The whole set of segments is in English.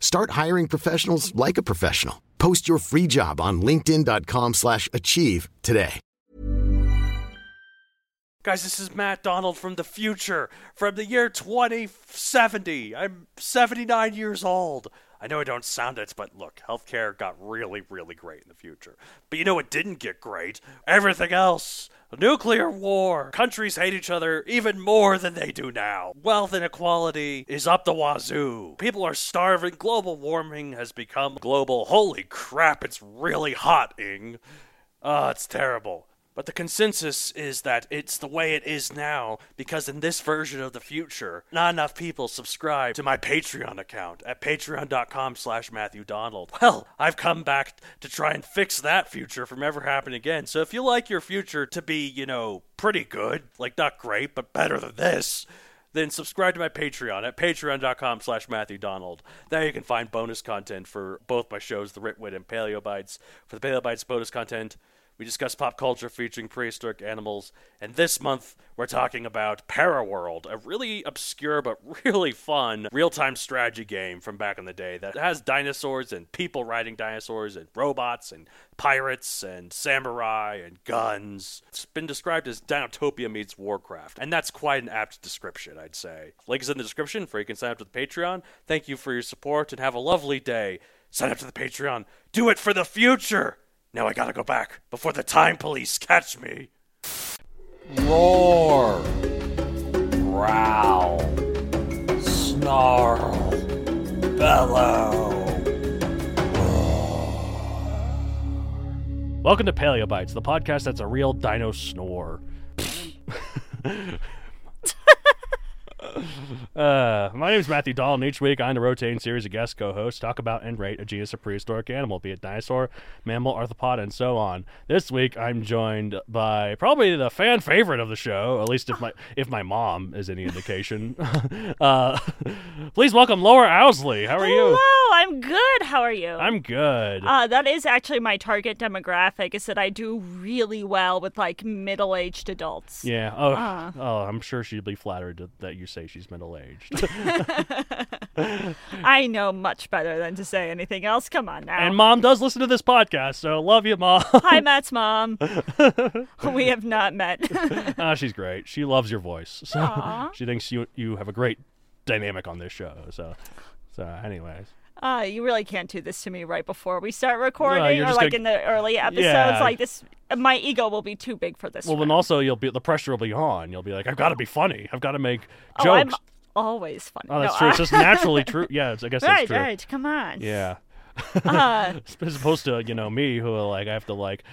Start hiring professionals like a professional. Post your free job on linkedin.com/achieve slash achieve today. Guys, this is Matt Donald from the future, from the year 2070. I'm 79 years old. I know I don't sound it, but look, healthcare got really, really great in the future. But you know what didn't get great? Everything else. Nuclear war. Countries hate each other even more than they do now. Wealth inequality is up the wazoo. People are starving. Global warming has become global. Holy crap, it's really hot-ing. Oh, ah, it's terrible. But the consensus is that it's the way it is now because in this version of the future, not enough people subscribe to my Patreon account at patreon.com slash Matthew Donald. Well, I've come back to try and fix that future from ever happening again. So if you like your future to be, you know, pretty good, like not great, but better than this, then subscribe to my Patreon at patreon.com slash Matthew Donald. There you can find bonus content for both my shows, The Ritwit and Paleobites. For the Paleobites bonus content, we discuss pop culture featuring prehistoric animals, and this month we're talking about Paraworld, a really obscure but really fun real-time strategy game from back in the day that has dinosaurs and people riding dinosaurs and robots and pirates and samurai and guns. It's been described as Dinotopia meets Warcraft, and that's quite an apt description, I'd say. Link is in the description for you can sign up to the Patreon. Thank you for your support and have a lovely day. Sign up to the Patreon. Do it for the future! Now I gotta go back before the time police catch me. Roar. Growl. Snarl. Bellow. Welcome to Paleobites, the podcast that's a real dino snore. Uh, my name is Matthew Dahl, and each week I and a rotating series of guest co-hosts talk about and rate a genus of prehistoric animal, be it dinosaur, mammal, arthropod, and so on. This week I'm joined by probably the fan favorite of the show, at least if my if my mom is any indication. uh, please welcome Laura Owsley. How are you? Hello, I'm good. How are you? I'm good. Uh, that is actually my target demographic. Is that I do really well with like middle-aged adults. yeah. Oh, uh. oh, I'm sure she'd be flattered that you say she's middle aged. I know much better than to say anything else. Come on now. and mom does listen to this podcast, so love you, mom. Hi, Matt's mom. we have not met. Ah, she's great. She loves your voice. So Aw. she thinks you you have a great dynamic on this show. So so anyways. Uh, you really can't do this to me right before we start recording, you're or like gonna- in the early episodes. Yeah. Like this, my ego will be too big for this. Well, then round. also you'll be the pressure will be on. You'll be like, I've got to be funny. I've got to make oh, I'm jokes. always funny. Oh, that's No, true. uh, It's just naturally true. Yeah, it's, I guess that's right, true. right. Come on. Yeah. Uh, As opposed to you know me, who like I have to like.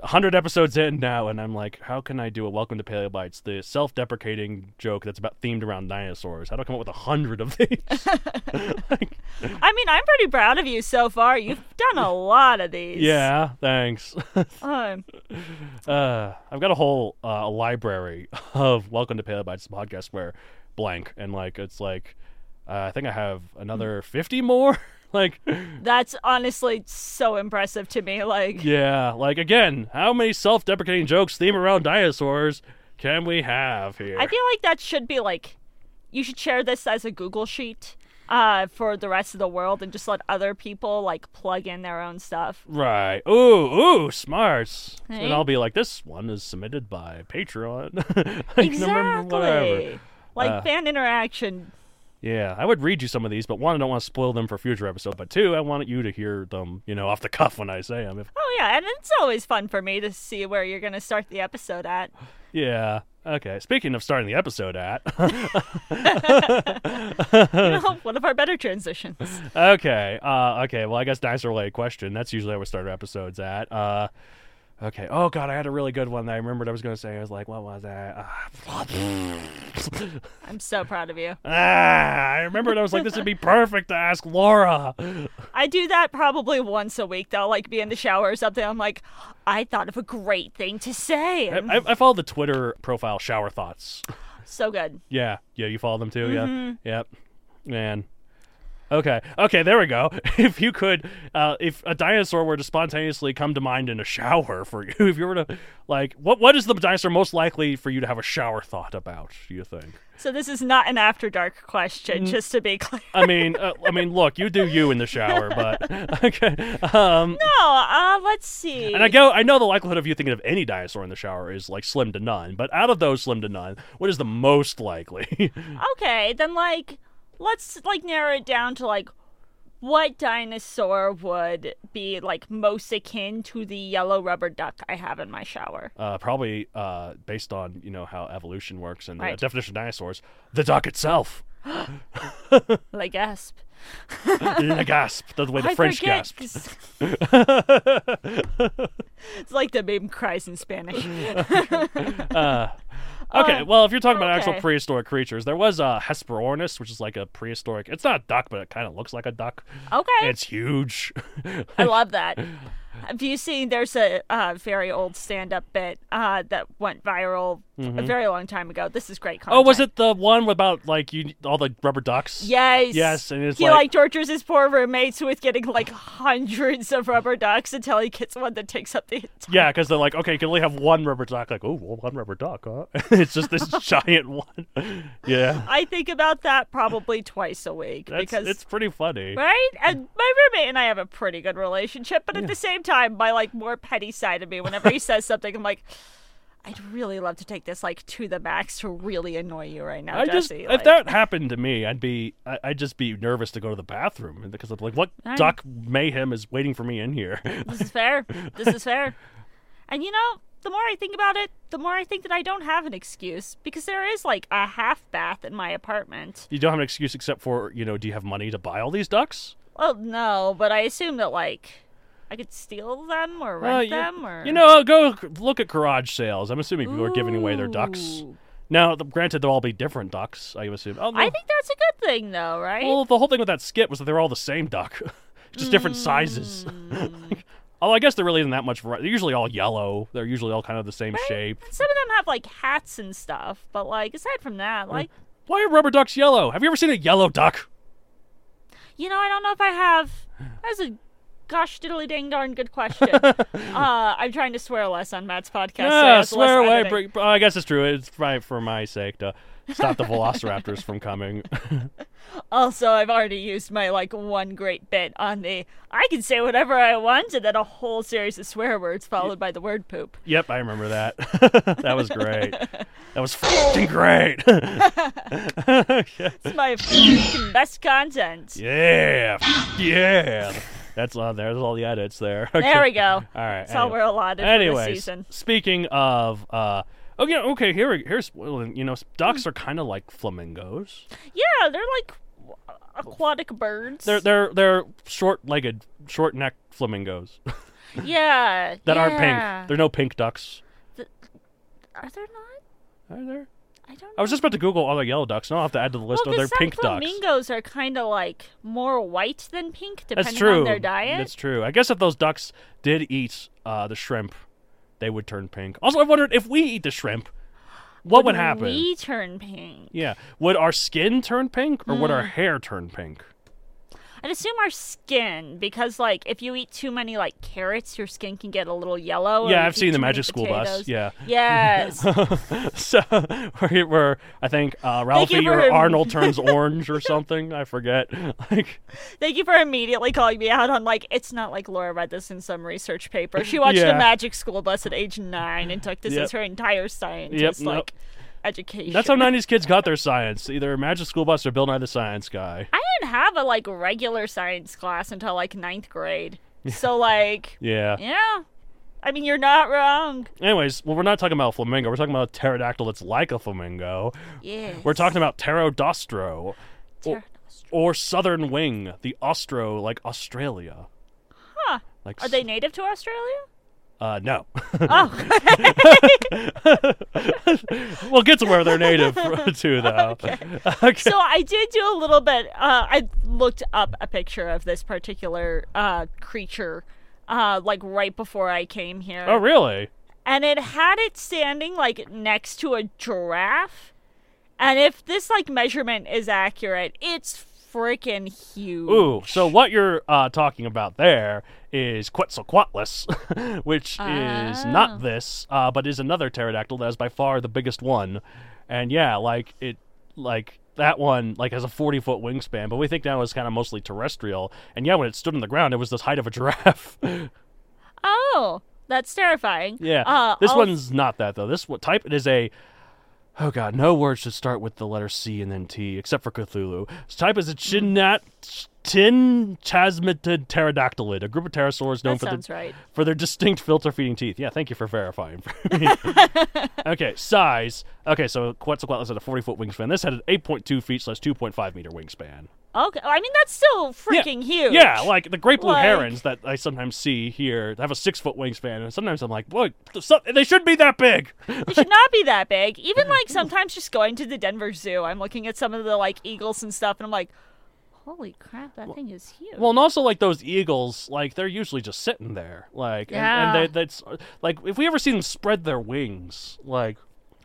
100 episodes in now, and I'm like, how can I do a Welcome to Paleobites, the self deprecating joke that's about themed around dinosaurs? How do I come up with a hundred of these? Like, I mean, I'm pretty proud of you so far. You've done a lot of these. yeah, thanks. Um, Uh, I've got a whole uh, library of Welcome to Paleobites podcast where blank, and like it's like uh, I think I have another fifty more. like, that's honestly so impressive to me. Like, yeah, like again, how many self-deprecating jokes theme around dinosaurs can we have here? I feel like that should be like, you should share this as a Google sheet uh, for the rest of the world and just let other people like plug in their own stuff. Right. Ooh, ooh, smarts. Hey? And I'll be like, this one is submitted by Patreon. like, number-. Exactly. Like Uh, fan interaction Yeah, I would read you some of these, but one, I don't want to spoil them for future episodes. But two, I want you to hear them, you know, off the cuff when I say them. If, Oh yeah, and it's always fun for me to see where you're gonna start the episode at. yeah. Okay. Speaking of starting the episode at, You know, one of our better transitions. okay, uh, okay. Well, I guess dinosaur related question. That's usually how we start our episodes at. Uh, okay. Oh God, I had a really good one that I remembered I was going to say. I was like, what was that? Ah, I'm so proud of you. ah, I remembered. I was like, this would be perfect to ask Laura. I do that probably once a week. Though, like be in the shower or something. I'm like, I thought of a great thing to say. I, I, I follow the Twitter profile Shower Thoughts. so good. Yeah, yeah, you follow them too. Yeah, Mm-hmm. yep, man. Okay, okay, there we go. If you could, uh, if a dinosaur were to spontaneously come to mind in a shower for you, if you were to, like, what what is the dinosaur most likely for you to have a shower thought about? Do you think? So this is not an after dark question, Mm. just to be clear. I mean, uh, I mean, look, you do you in the shower, but okay. Um, No, uh, let's see. and I go, I know the likelihood of you thinking of any dinosaur in the shower is like slim to none, but out of those slim to none, what is the most likely? Okay, then like let's like narrow it down to like what dinosaur would be like most akin to the yellow rubber duck I have in my shower? uh, probably uh, based on you know how evolution works and the Right. definition of dinosaurs, the duck itself. Like gasp. the gasp, That's the way the I French forget, gasp. it's like the baby cries in Spanish. Okay, Uh, well, if you're talking about actual prehistoric creatures, there was uh, Hesperornis, which is like a prehistoric. It's not a duck, but it kind of looks like a duck. Okay. It's huge. I love that. Have you seen? There's a uh, very old stand-up bit uh, that went viral a mm-hmm. very long time ago. This is great content. oh, was it the one about like you all the rubber ducks? Yes. Yes, and it's he like- like, tortures his poor roommates with getting like hundreds of rubber ducks until he gets one that takes up the entire. Yeah, because they're like, okay, you can only have one rubber duck. Like, oh, well, one rubber duck, huh? it's just this giant one. yeah, I think about that probably twice a week that's because it's pretty funny. right, and my roommate and I have a pretty good relationship, but at the same time, my like more petty side of me, whenever he says something, I'm like. I'd really love to take this like to the max to really annoy you right now, I just Jesse. if that happened to me, I'd be I- I'd just be nervous to go to the bathroom because I'm like, what duck mayhem is waiting for me in here? This is fair. This is fair. And you know, the more I think about it, the more I think that I don't have an excuse because there is like a half bath in my apartment. you don't have an excuse except for you know, do you have money to buy all these ducks? Well, no, but I assume that like I could steal them or rent Uh, you, them or you know, go look at garage sales. I'm assuming people are giving away their ducks. Now, the, granted, they'll all be different ducks. I assume. Oh, no. I think that's a good thing though, right? Well, the whole thing with that skit was that they're all the same duck, just different sizes. Mm. oh, I guess there really isn't that much variety. They're usually all yellow. They're usually all kind of the same Right? shape. And some of them have like hats and stuff, but like aside from that, like Why are rubber ducks yellow? Have you ever seen a yellow duck? You know, I don't know if I have. That's a gosh diddly dang darn good question. uh, I'm trying to swear less on Matt's podcast. Yeah, less swear away. Bring, oh, I guess it's true. It's for my sake to stop the velociraptors from coming. Also, I've already used my like one great bit on the I can say whatever I want, and then a whole series of swear words followed by the word poop. yep, I remember that. that was great. That was fucking great. It's my best content. yeah, yeah. That's on there. There's all the edits there. There we go. All right. That's all anyway. we're allotted for Anyways, this season. speaking of, uh, okay, okay, here, here's, well, you know, ducks are kind of like flamingos. Yeah, they're like aquatic birds. They're they're they're short-legged, short-necked flamingos yeah. that aren't pink. There are no pink ducks. Are there not? Are there? I don't. I was just about to Google all the yellow ducks. Now I'll have to add to the list. well, oh, some pink ducks. flamingos are kind of like more white than pink, depending That's true. on their diet. That's true. I guess if those ducks did eat uh, the shrimp, they would turn pink. Also, I wondered if we eat the shrimp, what would happen? We turn pink. Yeah, would our skin turn pink or would Hmm. our hair turn pink? I'd assume our skin, because like if you eat too many like carrots, your skin can get a little yellow. Yeah, I've seen the Magic School Bus. potatoes- Yeah. Yes. so where, where I think uh, Ralphie or Arnold turns orange or something. I forget. Like Thank you for immediately calling me out on like it's not like Laura read this in some research paper. She watched Yeah. the Magic School Bus at age nine and took this Yep. as her entire scientist Yep, nope. Education. That's how '90s kids got their science: either Magic School Bus or Bill Nye the Science Guy. I didn't have a like regular science class until like ninth grade. So like, Yeah. yeah. I mean, you're not wrong. Anyways, well, we're not talking about flamingo. We're talking about a pterodactyl that's like a flamingo. Yeah. We're talking about pterodaustro, or, or southern wing, the ostro, like Australia. Huh. Like, Are they native to Australia? Uh, no. Oh, we'll get to where they're native to, though. Okay. so I did do a little bit. Uh, I looked up a picture of this particular uh, creature, uh, like right before I came here. oh, really? and it had it standing like next to a giraffe. And if this like measurement is accurate, it's freaking huge. Ooh, so what you're uh, talking about there is Quetzalcoatlus, which is Ah. not this, uh, but is another pterodactyl that is by far the biggest one. And yeah, like it, like that one, like has a 40 foot wingspan, but we think now is kind of mostly terrestrial. And yeah, when it stood on the ground, it was the height of a giraffe. Oh, that's terrifying. yeah, Uh, this al- one's not that though. This what type? It is a Oh god, no word should start with the letter C and then T, except for Cthulhu. Its type is a chinat tin chasmatid pterodactyloid, a group of pterosaurs known for the, right. for their distinct filter-feeding teeth. Yeah, thank you for verifying for me. okay, size. Okay, so Quetzalcoatlus had a 40-foot wingspan. This had an 8.2 feet slash 2.5 meter wingspan. Okay, I mean that's still Yeah. freaking huge. Yeah, like the great blue Like- herons that I sometimes see here have a six-foot wingspan, and sometimes I'm like, boy, they should be that big. They should not be that big. Even like sometimes just going to the Denver Zoo, I'm looking at some of the like eagles and stuff, and I'm like, holy crap, that thing is huge. Well, and also like those eagles, like they're usually just sitting there, like, and, and they, that's like if we ever see them spread their wings, like,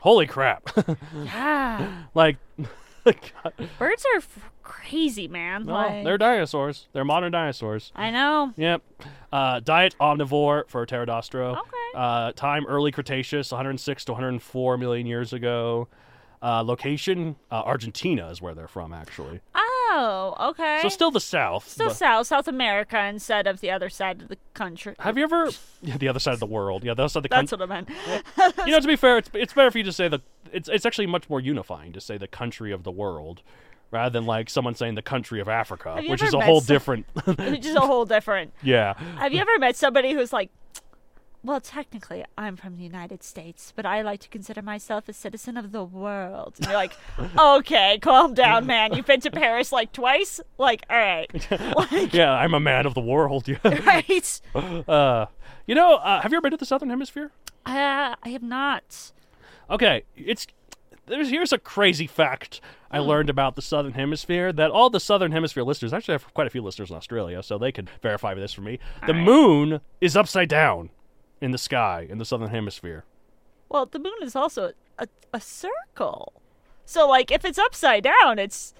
holy crap, yeah, like. birds are f- crazy, man. well, like, they're dinosaurs, they're modern dinosaurs. I know. Yep. Uh, diet omnivore for pterodaustro. Okay. Uh, time early Cretaceous, 106 to 104 million years ago. Uh, location uh, Argentina is where they're from, actually. Oh, okay. So still the South. Still but- South South America instead of the other side of the country. Have you ever yeah, the other side of the world? Yeah, the other side of the That's country. what I meant. you know, to be fair, it's it's better for you to say the. It's it's actually much more unifying to say the country of the world, rather than like someone saying the country of Africa, which is a whole some- different. Which is a whole different. yeah. Have you ever met somebody who's like, well, technically, I'm from the United States, but I like to consider myself a citizen of the world. And you're like, okay, calm down, man. You've been to Paris like twice? Like, all right. Like, Yeah, I'm a man of the world. Yeah. right? Uh, you know, uh, have you ever been to the Southern Hemisphere? Uh, I have not. Okay, it's there's here's a crazy fact I Hmm. learned about the Southern Hemisphere that all the Southern Hemisphere listeners actually I have quite a few listeners in Australia, so they could verify this for me. the moon is upside down in the sky in the Southern Hemisphere. Well, the moon is also a, a circle. So, like, if it's upside down, it's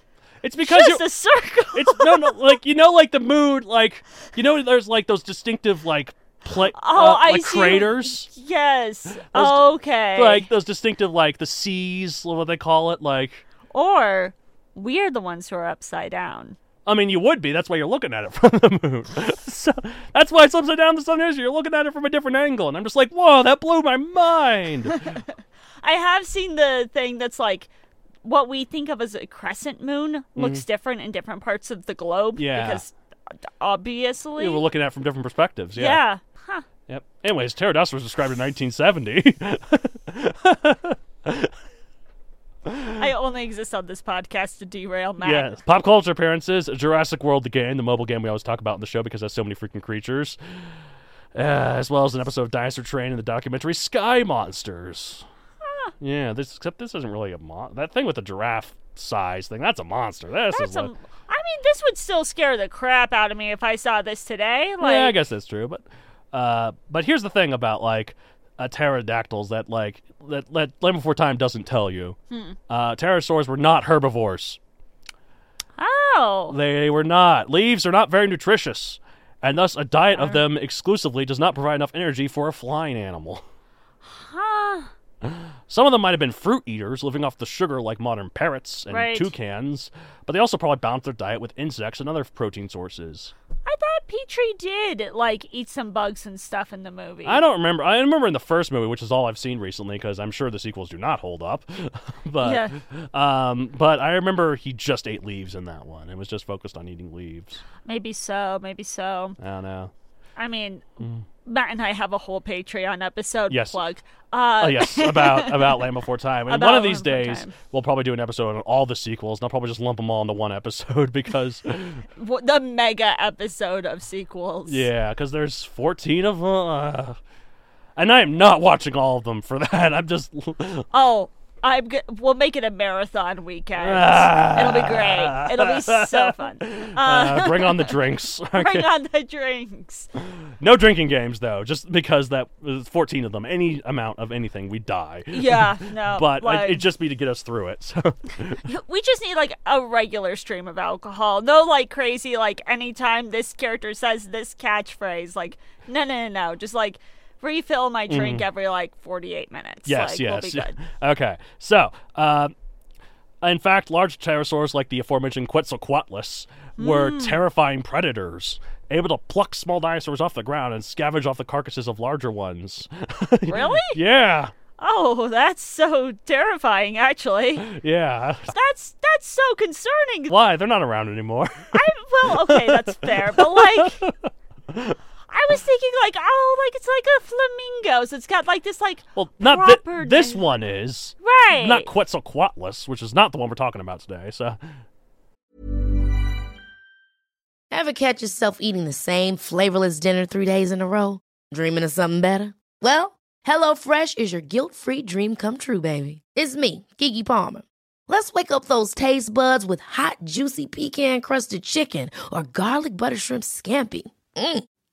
It's because It's just a circle. it's no no like you know like the moon like you know there's like those distinctive like pla- Oh, uh, I like see. craters yes. okay. like those distinctive like the seas what they call it like or we're the ones who are upside down. I mean, you would be. That's why you're looking at it from the moon. so that's why it's upside down. The sun is. You're looking at it from a different angle, and I'm just like, whoa, that blew my mind. I have seen the thing that's like what we think of as a crescent moon looks different in different parts of the globe. Mm-hmm. Yeah. Because obviously. we were looking at it from different perspectives. Yeah. yeah. Huh. Yep. Anyways, pterodaustro was described in 1970. I only exist on this podcast to derail Matt. yes. Pop culture appearances: Jurassic World, the game, the mobile game we always talk about in the show because it has so many freaking creatures, uh, as well as an episode of Dinosaur Train and the documentary Sky Monsters. Yeah. This except this isn't really a mon. That thing with the giraffe size thing. That's a monster. This That's is a, like- I mean, this would still scare the crap out of me if I saw this today. Like, yeah, I guess that's true. But uh, but here's the thing about like uh, pterodactyls that like that, that Land Before Time doesn't tell you. Hmm. Uh, pterosaurs were not herbivores. Oh. They were not. Leaves are not very nutritious, and thus a diet of them exclusively does not provide enough energy for a flying animal. Huh. Some of them might have been fruit eaters, living off the sugar like modern parrots and Right. toucans, but they also probably balanced their diet with insects and other protein sources. I thought Petrie did like eat some bugs and stuff in the movie. I don't remember. I remember in the first movie, which is all I've seen recently, because I'm sure the sequels do not hold up. but Yeah. um, but I remember he just ate leaves in that one. It was just focused on eating leaves. Maybe so, maybe so. I don't know. I mean, Matt and I have a whole Patreon episode Mm. Yes. plug. Uh, Oh yes, about about Land Before Time. And one of these days, Time. we'll probably do an episode on all the sequels, and I'll probably just lump them all into one episode because, the mega episode of sequels. yeah, because there's 14 of them, uh, and I am not watching all of them for that. I'm just, Oh, I'm. G- we'll make it a marathon weekend. Ah. It'll be great. It'll be so fun. Uh, uh, bring on the drinks. bring on the drinks. No drinking games though, just because that was 14 of them. Any amount of anything, we die. Yeah, no. But like, it it'd just be to get us through it. So we just need like a regular stream of alcohol. No, like crazy. Like anytime this character says this catchphrase, like no, no, no, no. Just like refill my drink every like 48 minutes. Mm. yes, like, yes. We'll be good. Okay, so uh, in fact, large pterosaurs like the aforementioned Quetzalcoatlus were Hmm. terrifying predators, able to pluck small dinosaurs off the ground and scavenge off the carcasses of larger ones. Really? yeah, Oh, that's so terrifying. Actually, yeah. that's that's so concerning. Why? They're not around anymore. I well, okay, that's fair, but like. I was thinking like, oh, like it's like a flamingo, so it's got like this like well, not thi- proper this one is. right. Not Quetzalcoatlus, which is not the one we're talking about today. So, Ever catch yourself eating the same flavorless dinner three days in a row? Dreaming of something better? Well, HelloFresh is your guilt free dream come true, baby. It's me, Keke Palmer. Let's wake up those taste buds with hot, juicy pecan crusted chicken or garlic butter shrimp scampi. Mm.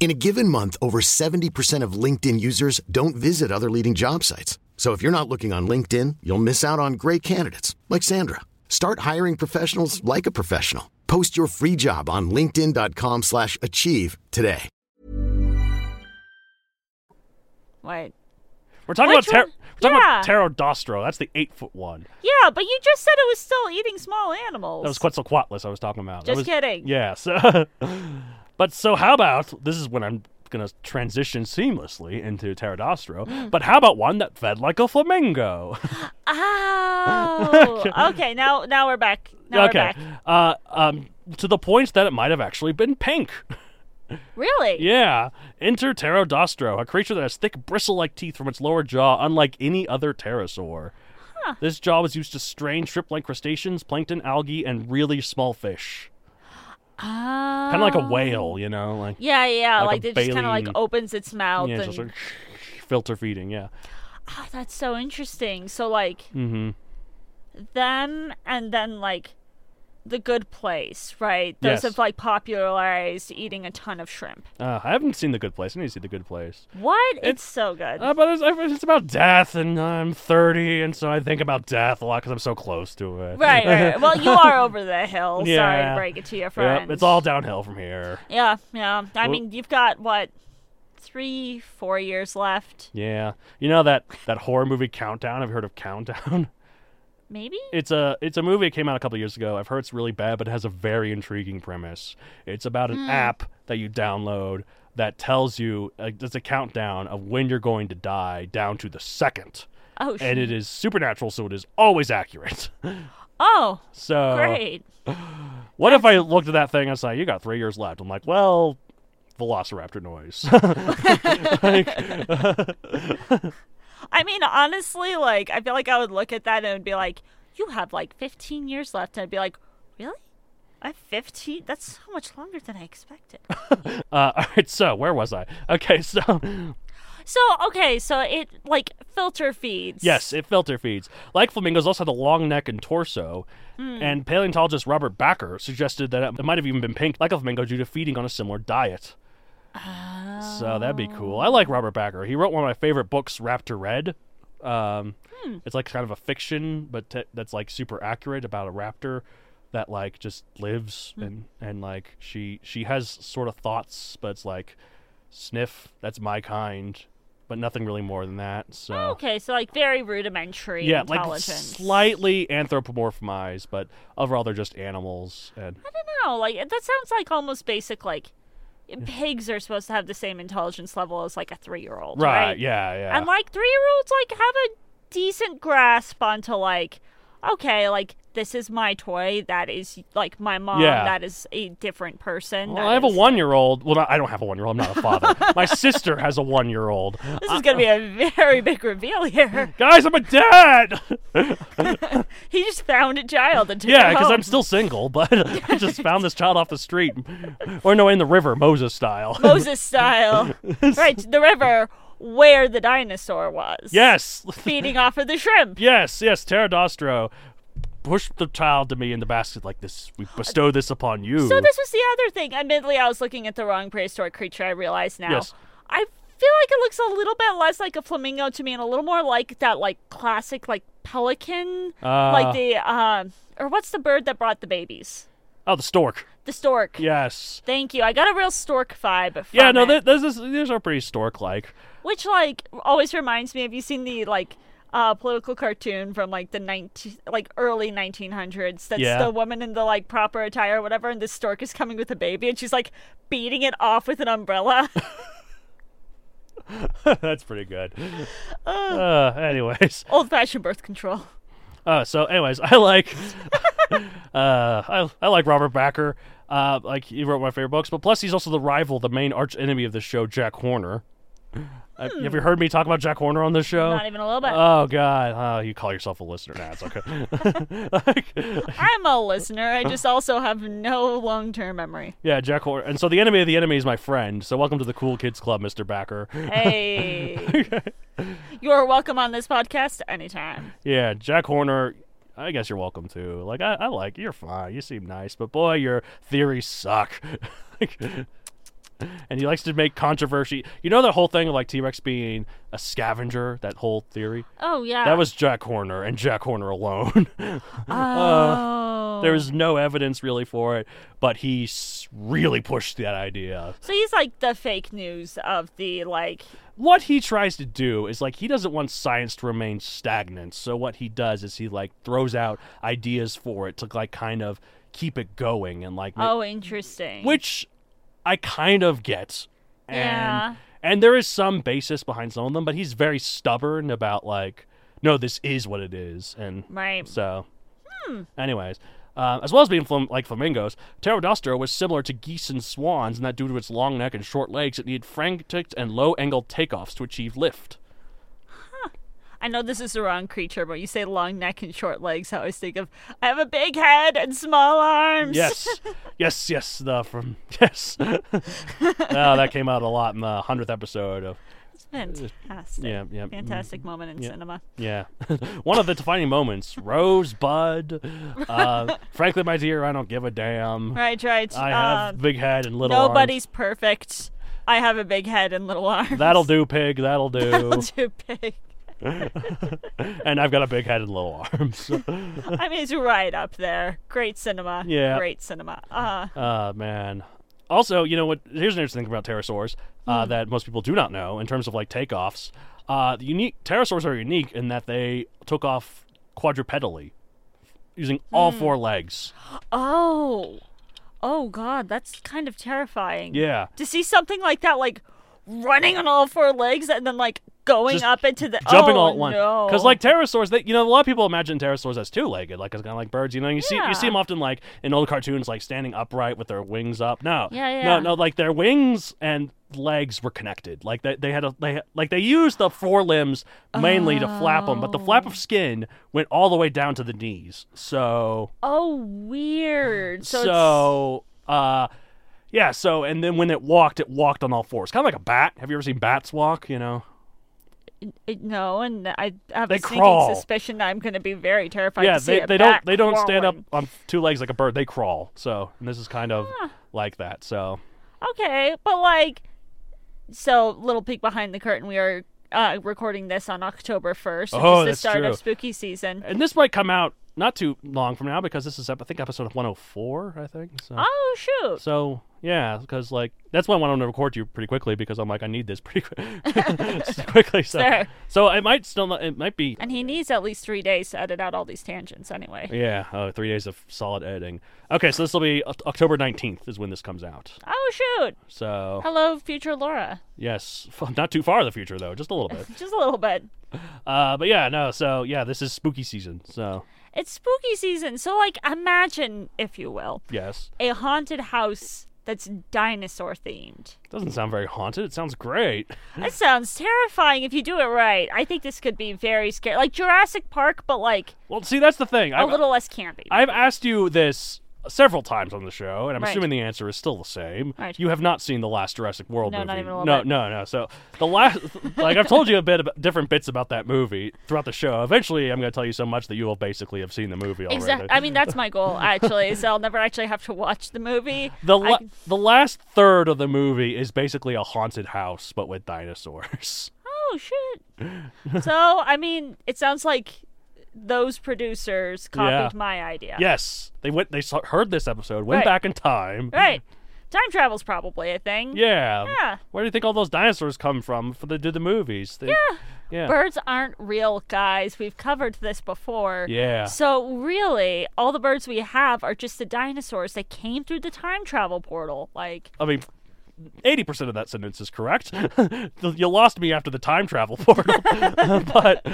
In a given month, over 70% of LinkedIn users don't visit other leading job sites. So if you're not looking on LinkedIn, you'll miss out on great candidates like Sandra. Start hiring professionals like a professional. Post your free job on linkedin.com/achieve slash achieve today. Wait. we're talking Which about ter- one? we're talking Yeah. about Pterodaustro. That's the eight foot one. Yeah, but you just said it was still eating small animals. That was Quetzalcoatlus I was talking about. Just was- kidding. Yeah. So, but so how about this is when I'm gonna transition seamlessly into Pterodaustro. Mm. But how about one that fed like a flamingo? Oh, okay. Now, now we're back. Now okay. we're back. Uh, um, to the point that it might have actually been pink. Really? Yeah. Enter Pterodaustro, a creature that has thick bristle-like teeth from its lower jaw, unlike any other pterosaur. Huh. This jaw was used to strain shrimp-like crustaceans, plankton, algae, and really small fish. Ah. Kind of like a whale, you know, like Yeah, yeah. Like Like, it just kind of like opens its mouth yeah, and. just like filter feeding. Yeah. Oh, that's so interesting. So like Mm-hmm. them and then like the good place, right? Those Yes. have like popularized eating a ton of shrimp. Uh, I haven't seen the Good Place. I need to see the Good Place. What? It's, It's- so good. Uh, but it's, it's about death, and I'm 30, and so I think about death a lot because I'm so close to it. right, right. Well, you are over the hill. Sorry to break it to your friend. Yep, it's all downhill from here. Yeah, yeah. I Well- mean, you've got what three, four years left, Yeah, you know that that horror movie Countdown. Have you heard of Countdown? maybe. It's a it's a movie that came out a couple years ago. I've heard it's really bad, but it has a very intriguing premise. It's about an app that you download that tells you uh, there's a countdown of when you're going to die down to the second, Oh, and it is supernatural, so it is always accurate. Oh, So great. What if I looked at that thing and said, "You got three years left"? I'm like, well, Velociraptor noise. I mean, honestly, like, I feel like I would look at that and be like, you have like 15 years left. And I'd be like, really? I have 15? That's so much longer than I expected. uh, all right, so where was I? Okay, so so, okay, so it, like, filter feeds. yes, it filter feeds. Like flamingos, also had a long neck and torso. And paleontologist Robert Bakker suggested that it might have even been pink, like a flamingo, due to feeding on a similar diet. So that'd be cool. I like Robert Bakker. He wrote one of my favorite books, Raptor Red. Um, Hmm. It's like kind of a fiction, but t- that's like super accurate about a raptor that like just lives Hmm. and and like she she has sort of thoughts, but it's like sniff. That's my kind, but nothing really more than that. So Okay, so like very rudimentary yeah, like intelligence. slightly anthropomorphized, but overall they're just animals. And I don't know. Like that sounds like almost basic. Like pigs are supposed to have the same intelligence level as like a three-year-old, right, right? yeah, yeah. And like three-year-olds like have a decent grasp onto like, okay, like this is my toy. That is like my mom. Yeah. That is a different person. well, I have a one-year-old. Well, I don't have a one-year-old. I'm not a father. My sister has a one-year-old. This is gonna be a very big reveal here. Guys, I'm a dad. He just found a child and took Yeah, because I'm still single, but I just found this child off the street, or no, in the river, Moses style. Moses style. right, the river where the dinosaur was. yes, Feeding off of the shrimp. yes, yes. Pterodaustro pushed the child to me in the basket like this. We bestow this upon you. So this was the other thing. Admittedly, I was looking at the wrong prehistoric creature. I realize now. Yes. I feel like it looks a little bit less like a flamingo to me, and a little more like that, like classic, like pelican, Uh, like the um, or what's the bird that brought the babies? oh, the stork. The stork. Yes. Thank you. I got a real stork vibe. From Yeah, no, th- this is, these are pretty stork-like. Which like always reminds me. Have you seen the like? Uh, political cartoon from like the 19 like early 1900s that's Yeah. the woman in the like proper attire or whatever and this stork is coming with a baby and she's like beating it off with an umbrella That's pretty good. Uh, anyways, old fashioned birth control. Uh, so, anyways, I like, uh, I, I like Robert Bakker. Uh, like he wrote my favorite books, but plus he's also the rival, the main arch enemy of the show, Jack Horner. Uh, have you heard me talk about Jack Horner on this show? Not even a little bit. Oh God! Oh, you call yourself a listener? Nah, it's okay. like, I'm a listener. I just also have no long term memory. yeah, Jack Horner. And so the enemy of the enemy is my friend. So welcome to the Cool Kids Club, Mister Bakker. Hey. You're welcome on this podcast anytime. Yeah, Jack Horner. I guess you're welcome too. Like I, I like you're fine. You seem nice, but boy, your theories suck. Like, and he likes to make controversy. You know the whole thing of like T Rex being a scavenger. That whole theory. Oh, yeah. That was Jack Horner and Jack Horner alone. Uh, oh. there was no evidence really for it, but he really pushed that idea. So he's like the fake news of the, like, what he tries to do is like he doesn't want science to remain stagnant. So what he does is he like throws out ideas for it to like kind of keep it going and like oh, interesting. which I kind of get. And Yeah. and there is some basis behind some of them, but he's very stubborn about like no, this is what it is and Right. so anyways, uh, as well as being flam- like flamingos, Pterodaustro was similar to geese and swans in that due to its long neck and short legs, it needed frantic and low-angled takeoffs to achieve lift. I know this is the wrong creature, but you say long neck and short legs. I always think of I have a big head and small arms. Yes, yes, yes. The from yes. oh, that came out a lot in the hundredth episode of It's fantastic. yeah, yeah, mm, Fantastic moment in yeah. cinema. yeah. One of the defining moments. Rosebud. Uh, frankly, my dear, I don't give a damn. Right, right. I have Um, big head and little arms. Nobody's perfect. I have a big head and little arms. That'll do, pig. That'll do. That'll do big. and I've got a big head and little arms. I mean, it's right up there. Great cinema. Yeah. Great cinema. Uh, huh. Oh man. Also, you know what? Here's an interesting thing about pterosaurs uh, Hmm. that most people do not know in terms of like takeoffs. Uh, the unique pterosaurs are unique in that they took off quadrupedally, using all Hmm. four legs. oh. Oh, God. That's kind of terrifying. Yeah. To see something like that, like running on all four legs and then, like, going Just up into the. Jumping oh, all at once, No. because like pterosaurs, they you know a lot of people imagine pterosaurs as two-legged, like it's kind of like birds. You know, you see you see them often like in old cartoons, like standing upright with their wings up. No, Yeah, yeah. no, no, like their wings and legs were connected. Like they, they had a they like they used the forelimbs mainly to flap them, but the flap Oh. of skin went all the way down to the knees. So Oh, weird. So, so, uh. Yeah, so and then when it walked, it walked on all fours, kind of like a bat. Have you ever seen bats walk? You know, no, and I have They a sneaking crawl. suspicion I'm going to be very terrified yeah, to see they, they don't they don't stand up on two legs like a bird. They crawl. So and this is kind of like that. So Okay, but like so little peek behind the curtain. We are uh, recording this on October first, which Oh, is the start true. of spooky season. And this might come out not too long from now because this is, I think, episode 104, I think. So, Oh shoot! so yeah, because, like, that's why I want to record you pretty quickly because I'm like, I need this pretty quick- quickly. So, so it might still not, it might be And he needs at least three days to edit out all these tangents anyway. Yeah, uh, three days of solid editing. Okay, so this will be October 19th is when this comes out. Oh shoot! So, Hello, future Laura. yes, f- not too far in the future, though, just a little bit. Just a little bit. Uh, but yeah, no, so yeah, this is spooky season. So, It's spooky season, so like imagine, if you will, yes. a haunted house that's dinosaur themed. Doesn't sound very haunted. It sounds great. That sounds terrifying if you do it right. I think this could be very scary. Like Jurassic Park, but like Well, see, that's the thing. a I've, little less campy. I've asked you this several times on the show, and I'm Right. assuming the answer is still the same. Right. You have not seen the last Jurassic World No, movie. not even a little no, bit. no, no. So the last, like I've told you a bit about different bits about that movie throughout the show. Eventually, I'm going to tell you so much that you will basically have seen the movie already. Exactly. I mean, that's my goal actually. so I'll never actually have to watch the movie. The la- can- the last third of the movie is basically a haunted house, but with dinosaurs. oh shit. so I mean, it sounds like those producers copied Yeah. my idea. Yes, they went. They saw, heard this episode, went Right. back in time. Right. Time travel's probably a thing. Yeah. Yeah. Where do you think all those dinosaurs come from for they did the movies? They, yeah. Yeah. Birds aren't real, guys. We've covered this before. Yeah. So really, all the birds we have are just the dinosaurs that came through the time travel portal. Like, I mean, eighty percent of that sentence is correct. you lost me after the time travel portal, but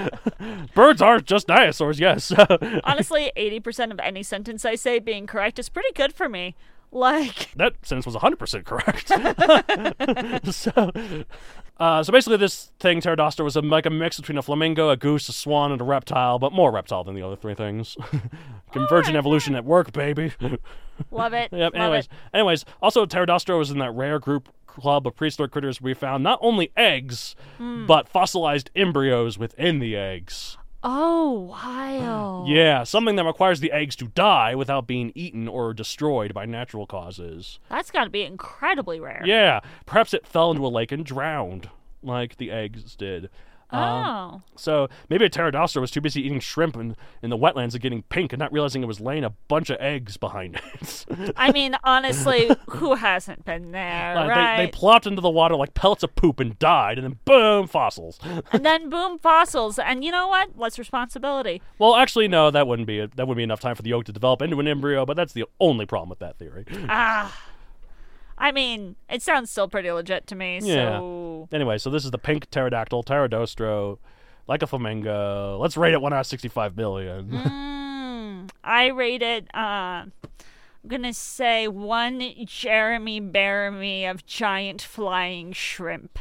birds are just dinosaurs. Yes. honestly, eighty percent of any sentence I say being correct is pretty good for me. Like, that sentence was 100% correct. so, uh, so basically, this thing, Pterodaustro, was a, like a mix between a flamingo, a goose, a swan, and a reptile, but more reptile than the other three things. Convergent evolution at work, baby. love it. yep. Love Anyways, it. anyways, also Pterodaustro was in that rare group club of prehistoric critters we found not only eggs, Hmm. but fossilized embryos within the eggs. Oh, wow. Yeah, something that requires the eggs to die without being eaten or destroyed by natural causes. That's got to be incredibly rare. Yeah, perhaps it fell into a lake and drowned, like the eggs did. Um, Oh. so maybe a pterodactyl was too busy eating shrimp in, in the wetlands and getting pink and not realizing it was laying a bunch of eggs behind it. I mean, honestly, who hasn't been there, Like, right? they, they plopped into the water like pellets of poop and died, and then boom, fossils. and then boom, fossils. And you know what? Less responsibility. well, actually, no, that wouldn't be that wouldn't be enough time for the yolk to develop into an embryo. But that's the only problem with that theory. Ah. I mean, it sounds still pretty legit to me. Yeah. So Anyway, so this is the pink pterodactyl, pterodaustro, like a flamingo. Let's rate it one out of sixty-five million. Mm, I rate it. Uh, I'm gonna say one Jeremy Bearimy of giant flying shrimp.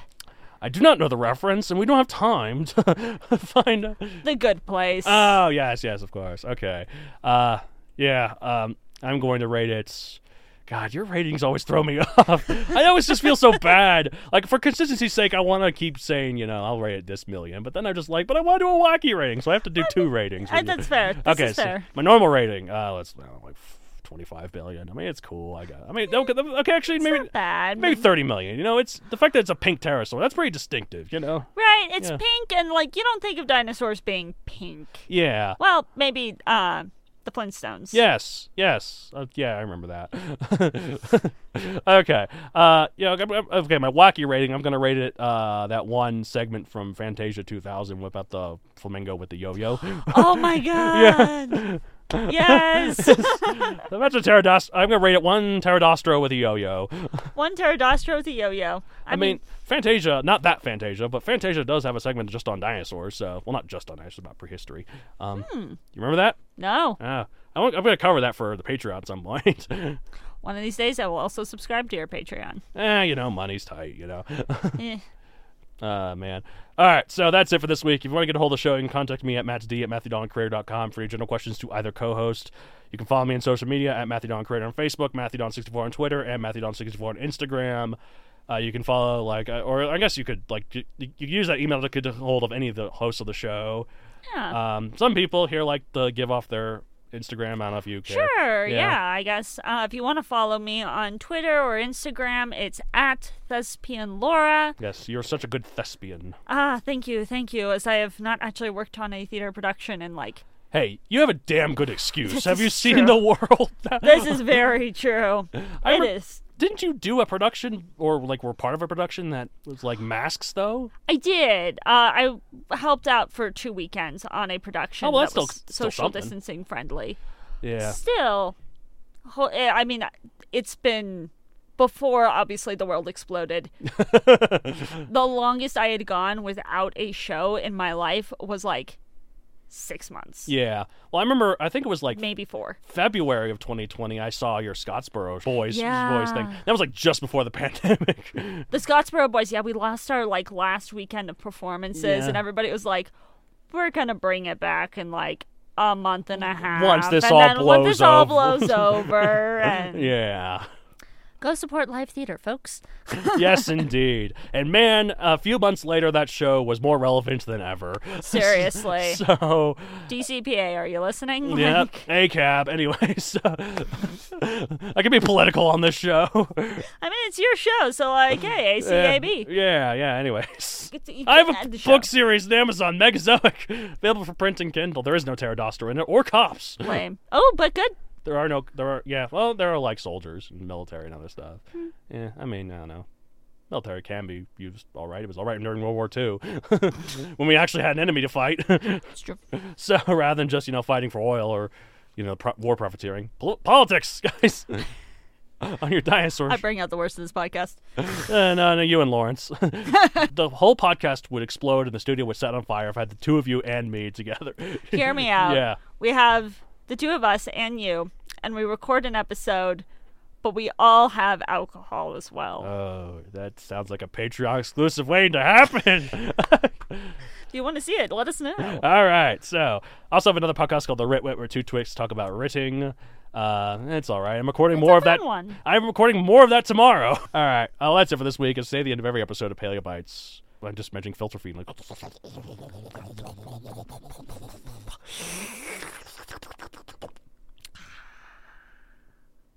I do not know the reference, and we don't have time to find. out. The Good Place. Oh yes, yes, of course. Okay. Uh, yeah. Um, I'm going to rate it. God, your ratings always throw me off. I always just feel so bad. Like for consistency's sake, I want to keep saying, you know, I'll rate it this million, but then I'm just like, but I want to do a wacky rating, so I have to do two ratings. Uh, that's fair. This okay, so fair. my normal rating, uh, let's uh, like 25 billion. I mean, it's cool. I got. I mean, okay, okay actually, maybe Not bad. maybe 30 million. You know, it's the fact that it's a pink pterosaur. That's pretty distinctive. You know. Right, it's Yeah. pink, and like you don't think of dinosaurs being pink. Yeah. Well, maybe uh, the Flintstones. Yes, yes, uh, yeah, I remember that. okay, uh, yeah, okay, okay, my wacky rating. I'm gonna rate it uh, that one segment from Fantasia 2000 about the flamingo with the yo-yo. Oh my god. Yes. Imagine pterodaust. I'm gonna rate it one pterodaustro with a yo-yo. One pterodactyl with a yo-yo. I, mean, Fantasia, not that Fantasia, but Fantasia does have a segment just on dinosaurs. So, well, not just on dinosaurs, about prehistory. Um, Hmm. you remember that? no. Ah, I want, I'm gonna cover that for the Patreon at some point. One of these days, I will also subscribe to your Patreon. eh, you know, money's tight. You know. Eh. Uh, man. All right, so that's it for this week. If you want to get a hold of the show, you can contact me at mattsd at matthewdoncareer.com for your general questions to either co-host. You can follow me on social media at Matthew Don Creator on Facebook, MatthewDon64 on Twitter, and MatthewDon64 on Instagram. Uh, you can follow, like, uh, or I guess you could, like, you, you use that email to get a hold of any of the hosts of the show. Yeah. Um, some people here like to give off their Instagram? I don't know if you care. Sure, yeah, I guess. Uh, if you want to follow me on Twitter or Instagram, it's at Thespian Laura. Yes, you're such a good thespian. Ah, thank you, thank you, as I have not actually worked on a theater production in like. Hey, you have a damn good excuse. This have you seen true. the world? This is very true. I It re- is. Didn't you do a production or like were part of a production that was like masks though? I did. Uh, I helped out for two weekends on a production Oh, well, that that's was still- still social something. distancing friendly. Yeah. Still, eh, I mean, it's been before obviously the world exploded. the longest I had gone without a show in my life was like six months, Yeah. Well, I remember. I think it was like maybe four. February of 2020. I saw your Scottsboro boys Yeah. boys thing. That was like just before the pandemic. The Scottsboro Boys, yeah, we lost our like last weekend of performances, Yeah. and everybody was like, "We're gonna bring it back in like a month and a half." Once this and all then blows once this all over." blows over, and yeah. Go support live theater, folks. yes, indeed. And man, a few months later, that show was more relevant than ever. Seriously. so, DCPA, are you listening? yeah, Like, ACAB. Anyways, I can be political on this show. I mean, it's your show, so like, hey, ACAB. Yeah, yeah. Anyways, Get to- I have a end the show. book series on Amazon, Megazoic, available for print and Kindle. There is no Pterodactyl in it or cops. Lame. Oh, but good. There are no. There are. Yeah. Well, there are like soldiers and military and other stuff. Hmm. Yeah. I mean, I don't know. Military can be used all right. It was all right during World War II when we actually had an enemy to fight. So rather than just you know fighting for oil or you know pro- war profiteering, Pol- politics, guys. On your dinosaur. I bring out the worst of this podcast. Uh, no, no, you and Lawrence. the whole podcast would explode and the studio would set on fire if I had the two of you and me together. Hear me out. Yeah. We have the two of us and you, and we record an episode, but we all have alcohol as well. Oh, that sounds like a Patreon exclusive waiting to happen. if you want to see it, let us know. All right. So, I also have another podcast called The Writ Wit, where two twits talk about writting. Uh, it's all right. I'm recording It's more of that. one. I'm recording more of that tomorrow. All right. Uh, that's it for this week. It's say the end of every episode of Paleobites. I'm just mentioning filter feed. Like,